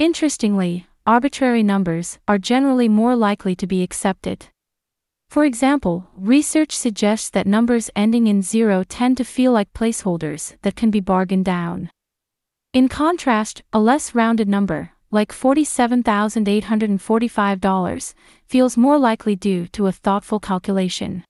Interestingly, arbitrary numbers are generally more likely to be accepted. For example, research suggests that numbers ending in zero tend to feel like placeholders that can be bargained down. In contrast, a less rounded number, like $47,845, feels more likely due to a thoughtful calculation.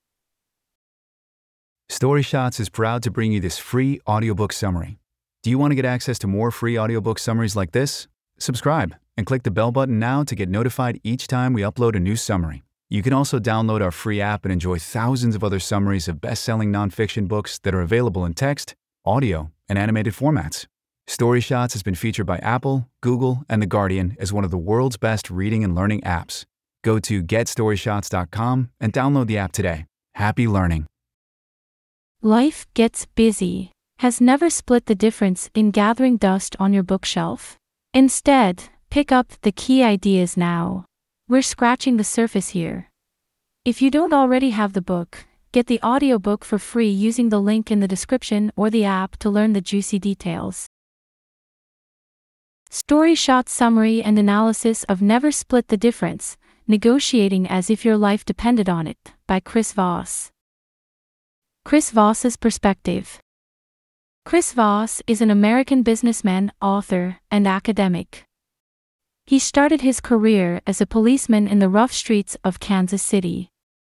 StoryShots is proud to bring you this free audiobook summary. Do you want to get access to more free audiobook summaries like this? Subscribe and click the bell button now to get notified each time we upload a new summary. You can also download our free app and enjoy thousands of other summaries of best selling nonfiction books that are available in text, audio, and animated formats. StoryShots has been featured by Apple, Google, and The Guardian as one of the world's best reading and learning apps. Go to getstoryshots.com and download the app today. Happy learning. Life gets busy. Has never split the difference in gathering dust on your bookshelf. Instead, pick up the key ideas now. We're scratching the surface here. If you don't already have the book, get the audiobook for free using the link in the description or the app to learn the juicy details. Story shot summary and analysis of Never Split the Difference Negotiating as if your life depended on it by Chris Voss. Chris Voss's perspective. Chris Voss is an American businessman, author, and academic. He started his career as a policeman in the rough streets of Kansas City.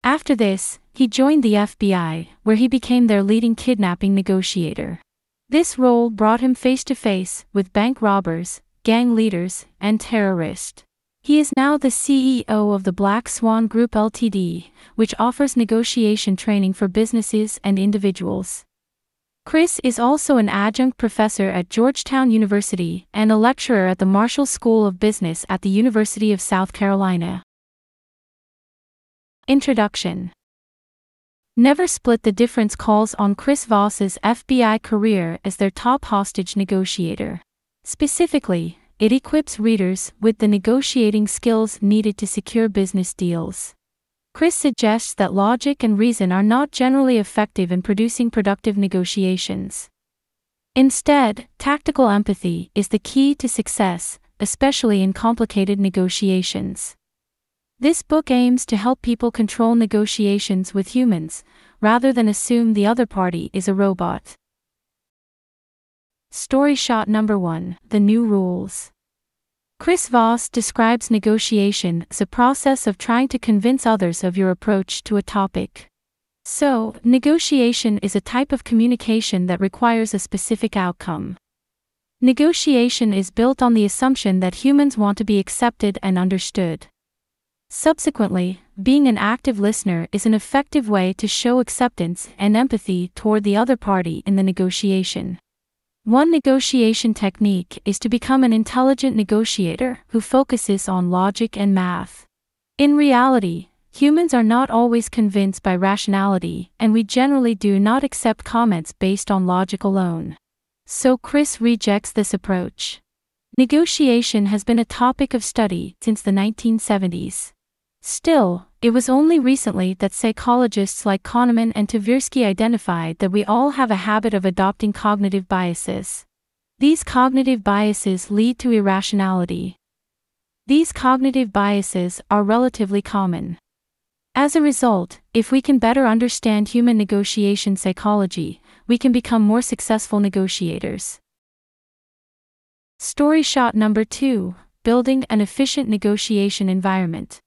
After this, he joined the FBI, where he became their leading kidnapping negotiator. This role brought him face to face with bank robbers, gang leaders, and terrorists. He is now the CEO of the Black Swan Group Ltd., which offers negotiation training for businesses and individuals. Chris is also an adjunct professor at Georgetown University and a lecturer at the Marshall School of Business at the University of South Carolina. Introduction Never Split the Difference calls on Chris Voss's FBI career as their top hostage negotiator. Specifically, it equips readers with the negotiating skills needed to secure business deals. Chris suggests that logic and reason are not generally effective in producing productive negotiations. Instead, tactical empathy is the key to success, especially in complicated negotiations. This book aims to help people control negotiations with humans, rather than assume the other party is a robot. Story shot number 1 The New Rules. Chris Voss describes negotiation as a process of trying to convince others of your approach to a topic. So, negotiation is a type of communication that requires a specific outcome. Negotiation is built on the assumption that humans want to be accepted and understood. Subsequently, being an active listener is an effective way to show acceptance and empathy toward the other party in the negotiation. One negotiation technique is to become an intelligent negotiator who focuses on logic and math. In reality, humans are not always convinced by rationality, and we generally do not accept comments based on logic alone. So Chris rejects this approach. Negotiation has been a topic of study since the 1970s. Still, it was only recently that psychologists like Kahneman and Tversky identified that we all have a habit of adopting cognitive biases. These cognitive biases lead to irrationality. These cognitive biases are relatively common. As a result, if we can better understand human negotiation psychology, we can become more successful negotiators. Story shot number 2 Building an efficient negotiation environment.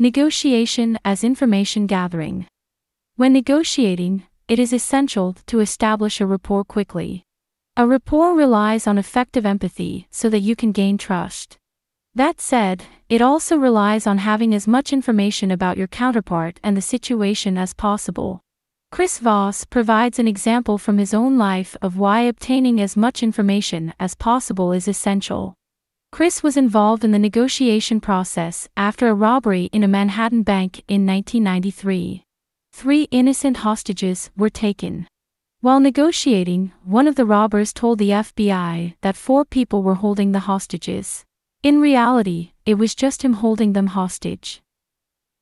Negotiation as information gathering. When negotiating, it is essential to establish a rapport quickly. A rapport relies on effective empathy so that you can gain trust. That said, it also relies on having as much information about your counterpart and the situation as possible. Chris Voss provides an example from his own life of why obtaining as much information as possible is essential. Chris was involved in the negotiation process after a robbery in a Manhattan bank in 1993. Three innocent hostages were taken. While negotiating, one of the robbers told the FBI that four people were holding the hostages. In reality, it was just him holding them hostage.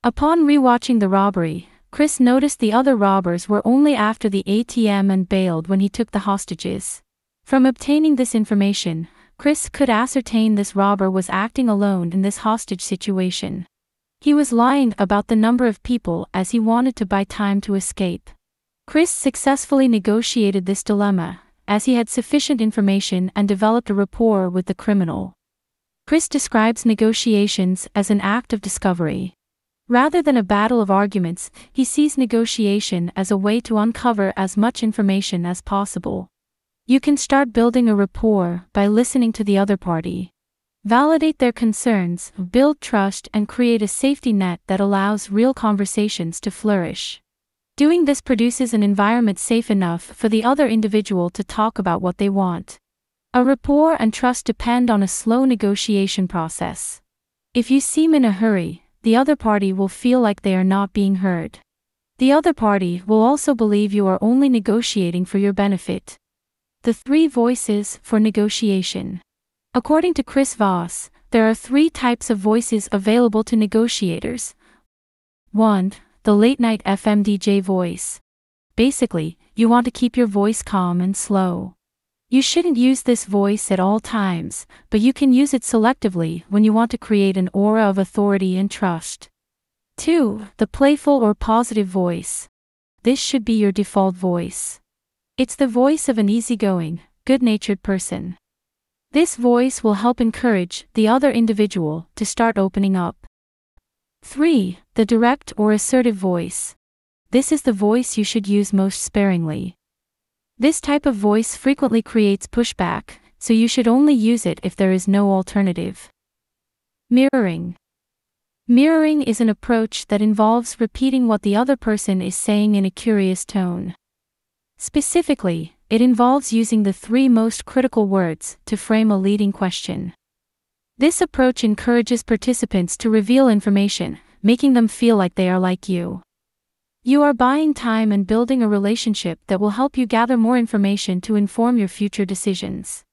Upon rewatching the robbery, Chris noticed the other robbers were only after the ATM and bailed when he took the hostages. From obtaining this information, Chris could ascertain this robber was acting alone in this hostage situation. He was lying about the number of people as he wanted to buy time to escape. Chris successfully negotiated this dilemma, as he had sufficient information and developed a rapport with the criminal. Chris describes negotiations as an act of discovery. Rather than a battle of arguments, he sees negotiation as a way to uncover as much information as possible. You can start building a rapport by listening to the other party. Validate their concerns, build trust, and create a safety net that allows real conversations to flourish. Doing this produces an environment safe enough for the other individual to talk about what they want. A rapport and trust depend on a slow negotiation process. If you seem in a hurry, the other party will feel like they are not being heard. The other party will also believe you are only negotiating for your benefit. The three voices for negotiation. According to Chris Voss, there are three types of voices available to negotiators. 1. The late night FM DJ voice. Basically, you want to keep your voice calm and slow. You shouldn't use this voice at all times, but you can use it selectively when you want to create an aura of authority and trust. 2. The playful or positive voice. This should be your default voice. It's the voice of an easygoing, good natured person. This voice will help encourage the other individual to start opening up. 3. The direct or assertive voice. This is the voice you should use most sparingly. This type of voice frequently creates pushback, so you should only use it if there is no alternative. Mirroring. Mirroring is an approach that involves repeating what the other person is saying in a curious tone. Specifically, it involves using the three most critical words to frame a leading question. This approach encourages participants to reveal information, making them feel like they are like you. You are buying time and building a relationship that will help you gather more information to inform your future decisions.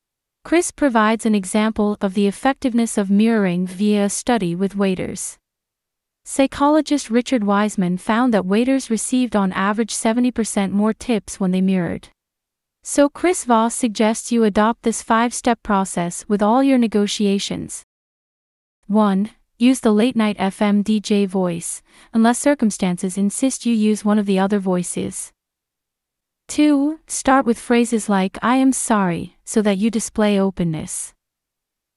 Chris provides an example of the effectiveness of mirroring via a study with waiters. Psychologist Richard Wiseman found that waiters received on average 70% more tips when they mirrored. So Chris Voss suggests you adopt this five-step process with all your negotiations. 1. Use the late night FM DJ voice, unless circumstances insist you use one of the other voices. 2. Start with phrases like I am sorry, so that you display openness.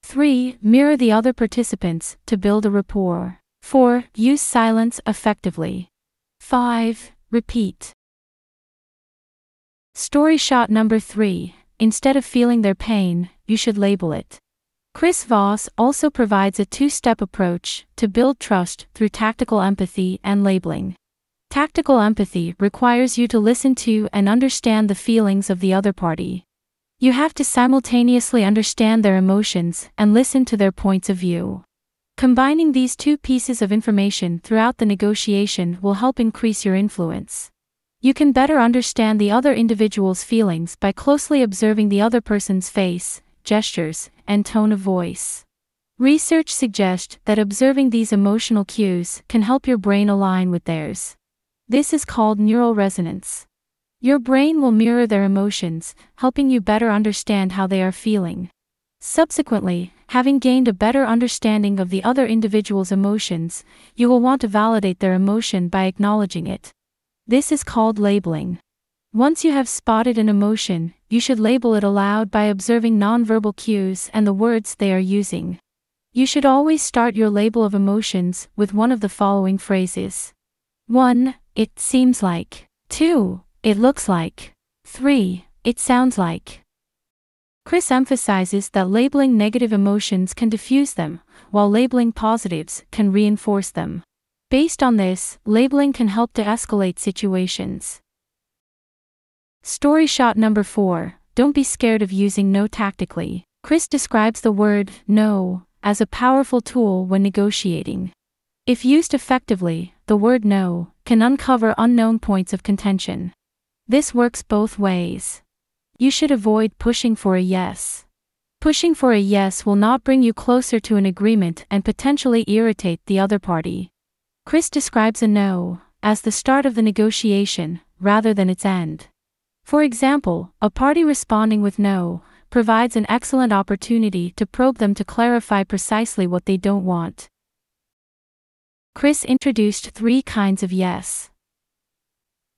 3. Mirror the other participants to build a rapport. 4. Use silence effectively. 5. Repeat. Story shot number 3. Instead of feeling their pain, you should label it. Chris Voss also provides a two step approach to build trust through tactical empathy and labeling. Tactical empathy requires you to listen to and understand the feelings of the other party. You have to simultaneously understand their emotions and listen to their points of view. Combining these two pieces of information throughout the negotiation will help increase your influence. You can better understand the other individual's feelings by closely observing the other person's face, gestures, and tone of voice. Research suggests that observing these emotional cues can help your brain align with theirs. This is called neural resonance. Your brain will mirror their emotions, helping you better understand how they are feeling. Subsequently, having gained a better understanding of the other individual's emotions, you will want to validate their emotion by acknowledging it. This is called labeling. Once you have spotted an emotion, you should label it aloud by observing nonverbal cues and the words they are using. You should always start your label of emotions with one of the following phrases 1. It seems like. 2. It looks like. 3. It sounds like. Chris emphasizes that labeling negative emotions can diffuse them, while labeling positives can reinforce them. Based on this, labeling can help to escalate situations. Story shot number 4 Don't be scared of using no tactically. Chris describes the word no as a powerful tool when negotiating. If used effectively, the word no can uncover unknown points of contention. This works both ways. You should avoid pushing for a yes. Pushing for a yes will not bring you closer to an agreement and potentially irritate the other party. Chris describes a no as the start of the negotiation rather than its end. For example, a party responding with no provides an excellent opportunity to probe them to clarify precisely what they don't want. Chris introduced three kinds of yes.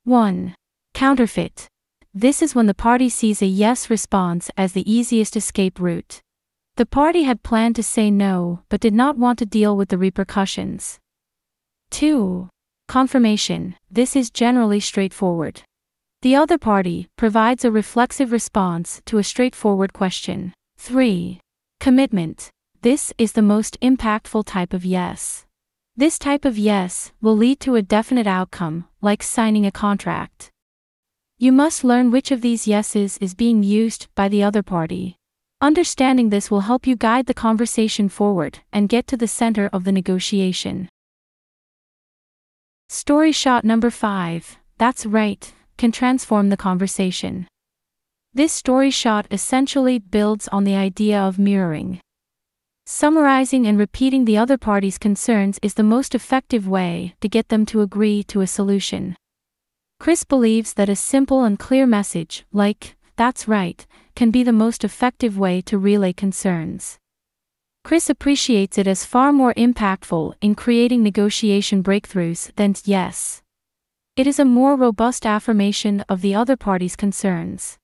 1. Counterfeit. This is when the party sees a yes response as the easiest escape route. The party had planned to say no but did not want to deal with the repercussions. 2. Confirmation. This is generally straightforward. The other party provides a reflexive response to a straightforward question. 3. Commitment. This is the most impactful type of yes. This type of yes will lead to a definite outcome, like signing a contract. You must learn which of these yeses is being used by the other party. Understanding this will help you guide the conversation forward and get to the center of the negotiation. Story shot number 5 That's right, can transform the conversation. This story shot essentially builds on the idea of mirroring. Summarizing and repeating the other party's concerns is the most effective way to get them to agree to a solution. Chris believes that a simple and clear message, like, that's right, can be the most effective way to relay concerns. Chris appreciates it as far more impactful in creating negotiation breakthroughs than yes. It is a more robust affirmation of the other party's concerns.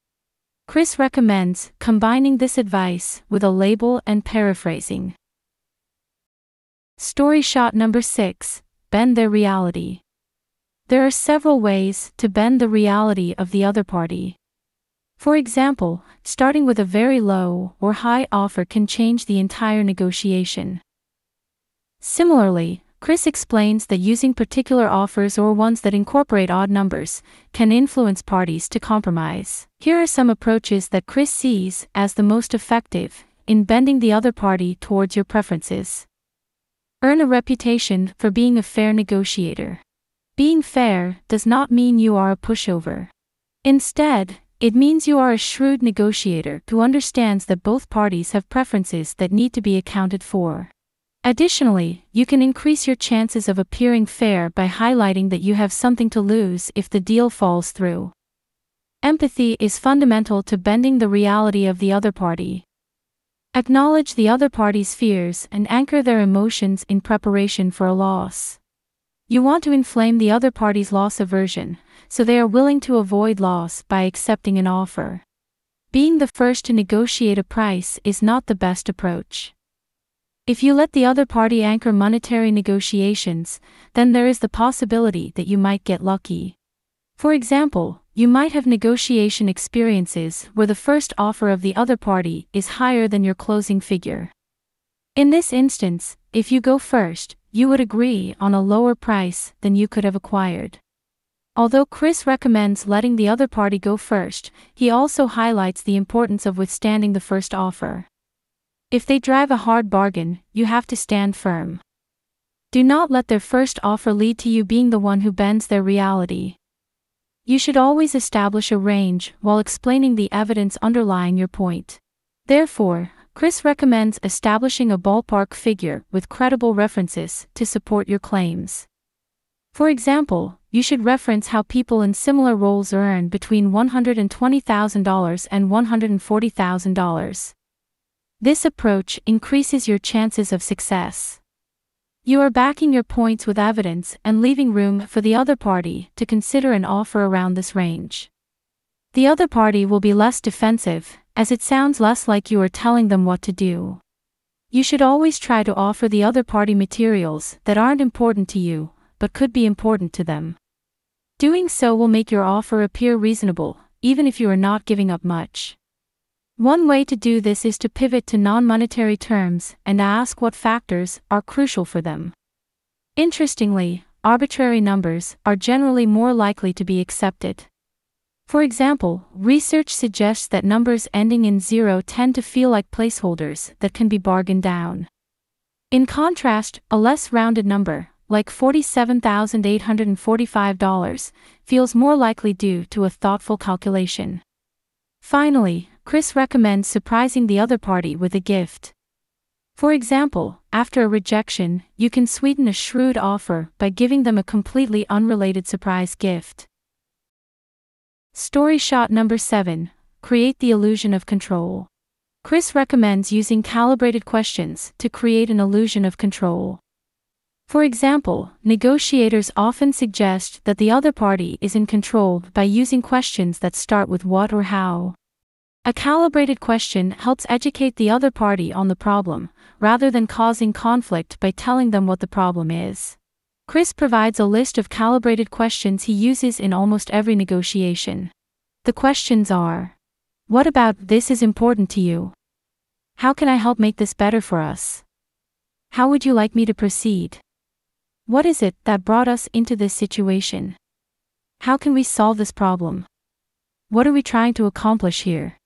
Chris recommends combining this advice with a label and paraphrasing. Story shot number 6 Bend their reality. There are several ways to bend the reality of the other party. For example, starting with a very low or high offer can change the entire negotiation. Similarly, Chris explains that using particular offers or ones that incorporate odd numbers can influence parties to compromise. Here are some approaches that Chris sees as the most effective in bending the other party towards your preferences. Earn a reputation for being a fair negotiator. Being fair does not mean you are a pushover. Instead, it means you are a shrewd negotiator who understands that both parties have preferences that need to be accounted for. Additionally, you can increase your chances of appearing fair by highlighting that you have something to lose if the deal falls through. Empathy is fundamental to bending the reality of the other party. Acknowledge the other party's fears and anchor their emotions in preparation for a loss. You want to inflame the other party's loss aversion, so they are willing to avoid loss by accepting an offer. Being the first to negotiate a price is not the best approach. If you let the other party anchor monetary negotiations, then there is the possibility that you might get lucky. For example, you might have negotiation experiences where the first offer of the other party is higher than your closing figure. In this instance, if you go first, you would agree on a lower price than you could have acquired. Although Chris recommends letting the other party go first, he also highlights the importance of withstanding the first offer. If they drive a hard bargain, you have to stand firm. Do not let their first offer lead to you being the one who bends their reality. You should always establish a range while explaining the evidence underlying your point. Therefore, Chris recommends establishing a ballpark figure with credible references to support your claims. For example, you should reference how people in similar roles earn between $120,000 and $140,000. This approach increases your chances of success. You are backing your points with evidence and leaving room for the other party to consider an offer around this range. The other party will be less defensive, as it sounds less like you are telling them what to do. You should always try to offer the other party materials that aren't important to you, but could be important to them. Doing so will make your offer appear reasonable, even if you are not giving up much. One way to do this is to pivot to non monetary terms and ask what factors are crucial for them. Interestingly, arbitrary numbers are generally more likely to be accepted. For example, research suggests that numbers ending in zero tend to feel like placeholders that can be bargained down. In contrast, a less rounded number, like $47,845, feels more likely due to a thoughtful calculation. Finally, Chris recommends surprising the other party with a gift. For example, after a rejection, you can sweeten a shrewd offer by giving them a completely unrelated surprise gift. Story shot number 7 Create the illusion of control. Chris recommends using calibrated questions to create an illusion of control. For example, negotiators often suggest that the other party is in control by using questions that start with what or how. A calibrated question helps educate the other party on the problem, rather than causing conflict by telling them what the problem is. Chris provides a list of calibrated questions he uses in almost every negotiation. The questions are What about this is important to you? How can I help make this better for us? How would you like me to proceed? What is it that brought us into this situation? How can we solve this problem? What are we trying to accomplish here?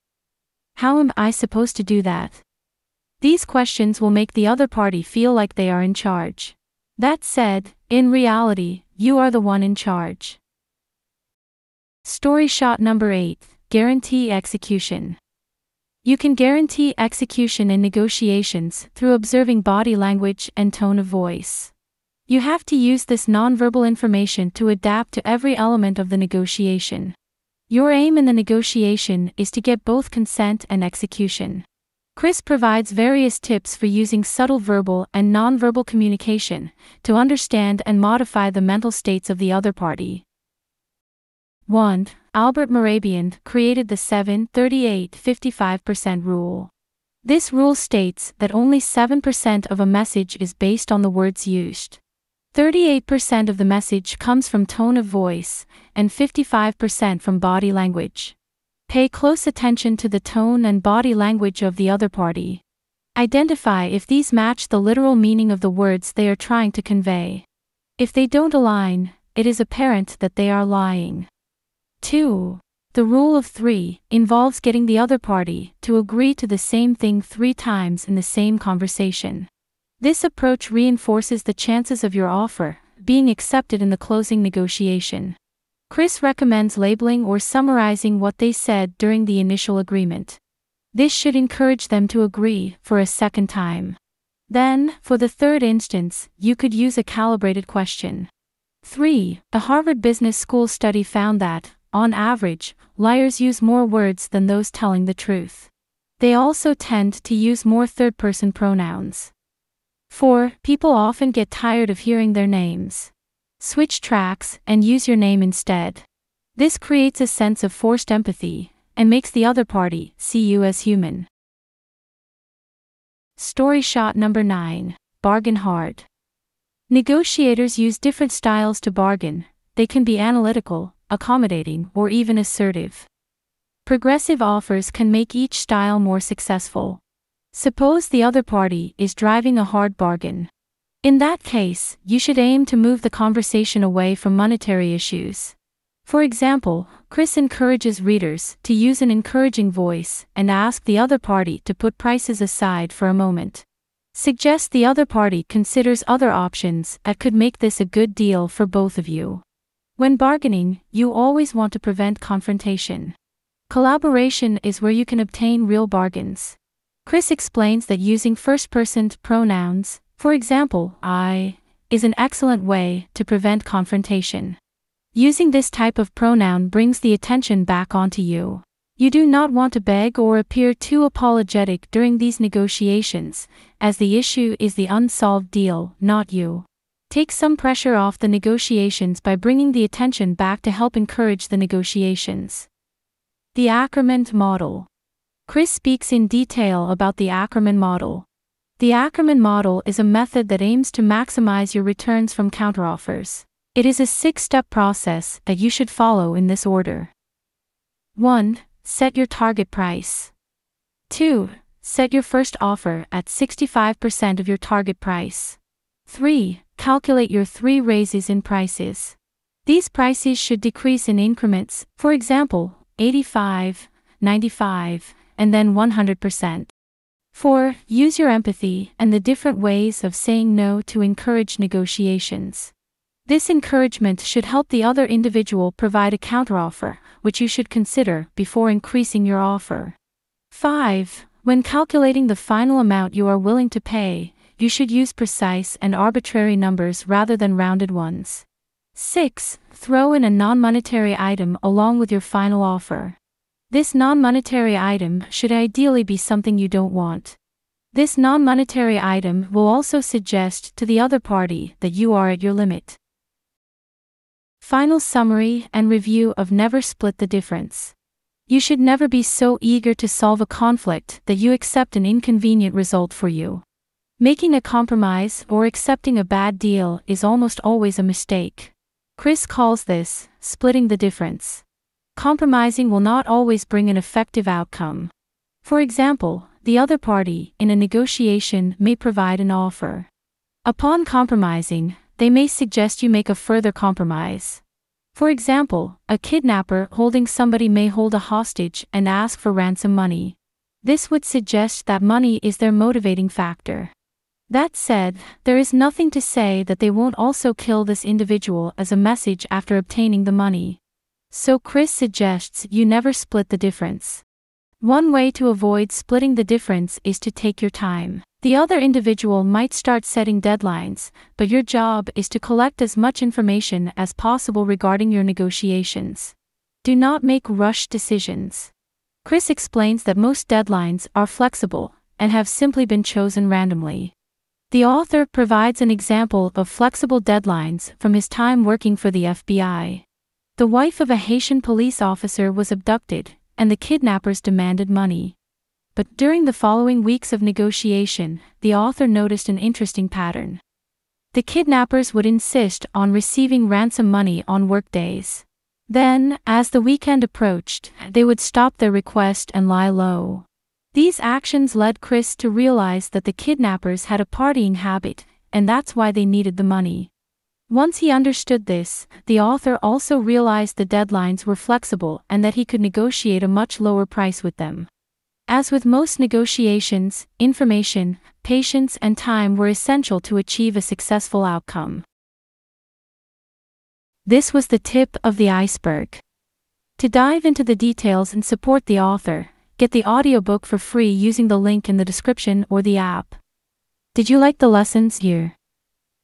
How am I supposed to do that? These questions will make the other party feel like they are in charge. That said, in reality, you are the one in charge. Story shot number 8 Guarantee execution. You can guarantee execution in negotiations through observing body language and tone of voice. You have to use this nonverbal information to adapt to every element of the negotiation. Your aim in the negotiation is to get both consent and execution. Chris provides various tips for using subtle verbal and nonverbal communication to understand and modify the mental states of the other party. 1. Albert Mehrabian created the 7 38 55% rule. This rule states that only 7% of a message is based on the words used. 38% of the message comes from tone of voice, and 55% from body language. Pay close attention to the tone and body language of the other party. Identify if these match the literal meaning of the words they are trying to convey. If they don't align, it is apparent that they are lying. 2. The rule of three involves getting the other party to agree to the same thing three times in the same conversation. This approach reinforces the chances of your offer being accepted in the closing negotiation. Chris recommends labeling or summarizing what they said during the initial agreement. This should encourage them to agree for a second time. Then, for the third instance, you could use a calibrated question. 3. A Harvard Business School study found that, on average, liars use more words than those telling the truth. They also tend to use more third person pronouns. 4. People often get tired of hearing their names. Switch tracks and use your name instead. This creates a sense of forced empathy and makes the other party see you as human. Story shot number 9 Bargain Hard. Negotiators use different styles to bargain, they can be analytical, accommodating, or even assertive. Progressive offers can make each style more successful. Suppose the other party is driving a hard bargain. In that case, you should aim to move the conversation away from monetary issues. For example, Chris encourages readers to use an encouraging voice and ask the other party to put prices aside for a moment. Suggest the other party considers other options that could make this a good deal for both of you. When bargaining, you always want to prevent confrontation. Collaboration is where you can obtain real bargains. Chris explains that using first person pronouns, for example, I, is an excellent way to prevent confrontation. Using this type of pronoun brings the attention back onto you. You do not want to beg or appear too apologetic during these negotiations, as the issue is the unsolved deal, not you. Take some pressure off the negotiations by bringing the attention back to help encourage the negotiations. The Ackerman Model Chris speaks in detail about the Ackerman model. The Ackerman model is a method that aims to maximize your returns from counteroffers. It is a six step process that you should follow in this order. 1. Set your target price. 2. Set your first offer at 65% of your target price. 3. Calculate your three raises in prices. These prices should decrease in increments, for example, 85, 95, and then 100%. 4. Use your empathy and the different ways of saying no to encourage negotiations. This encouragement should help the other individual provide a counteroffer, which you should consider before increasing your offer. 5. When calculating the final amount you are willing to pay, you should use precise and arbitrary numbers rather than rounded ones. 6. Throw in a non monetary item along with your final offer. This non monetary item should ideally be something you don't want. This non monetary item will also suggest to the other party that you are at your limit. Final summary and review of Never Split the Difference. You should never be so eager to solve a conflict that you accept an inconvenient result for you. Making a compromise or accepting a bad deal is almost always a mistake. Chris calls this splitting the difference. Compromising will not always bring an effective outcome. For example, the other party, in a negotiation, may provide an offer. Upon compromising, they may suggest you make a further compromise. For example, a kidnapper holding somebody may hold a hostage and ask for ransom money. This would suggest that money is their motivating factor. That said, there is nothing to say that they won't also kill this individual as a message after obtaining the money. So Chris suggests you never split the difference. One way to avoid splitting the difference is to take your time. The other individual might start setting deadlines, but your job is to collect as much information as possible regarding your negotiations. Do not make rushed decisions. Chris explains that most deadlines are flexible and have simply been chosen randomly. The author provides an example of flexible deadlines from his time working for the FBI. The wife of a Haitian police officer was abducted, and the kidnappers demanded money. But during the following weeks of negotiation, the author noticed an interesting pattern. The kidnappers would insist on receiving ransom money on workdays. Then, as the weekend approached, they would stop their request and lie low. These actions led Chris to realize that the kidnappers had a partying habit, and that's why they needed the money. Once he understood this, the author also realized the deadlines were flexible and that he could negotiate a much lower price with them. As with most negotiations, information, patience, and time were essential to achieve a successful outcome. This was the tip of the iceberg. To dive into the details and support the author, Get the audiobook for free using the link in the description or the app. Did you like the lessons here?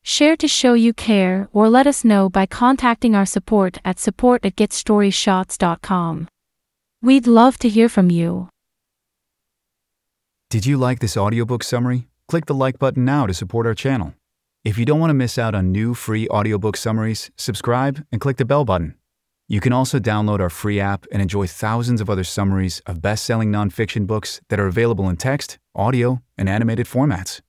Share to show you care or let us know by contacting our support at support at getstoryshots.com. We'd love to hear from you. Did you like this audiobook summary? Click the like button now to support our channel. If you don't want to miss out on new free audiobook summaries, subscribe and click the bell button. You can also download our free app and enjoy thousands of other summaries of best selling nonfiction books that are available in text, audio, and animated formats.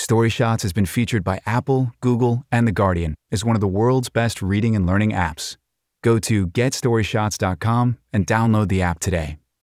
StoryShots has been featured by Apple, Google, and The Guardian as one of the world's best reading and learning apps. Go to getstoryshots.com and download the app today.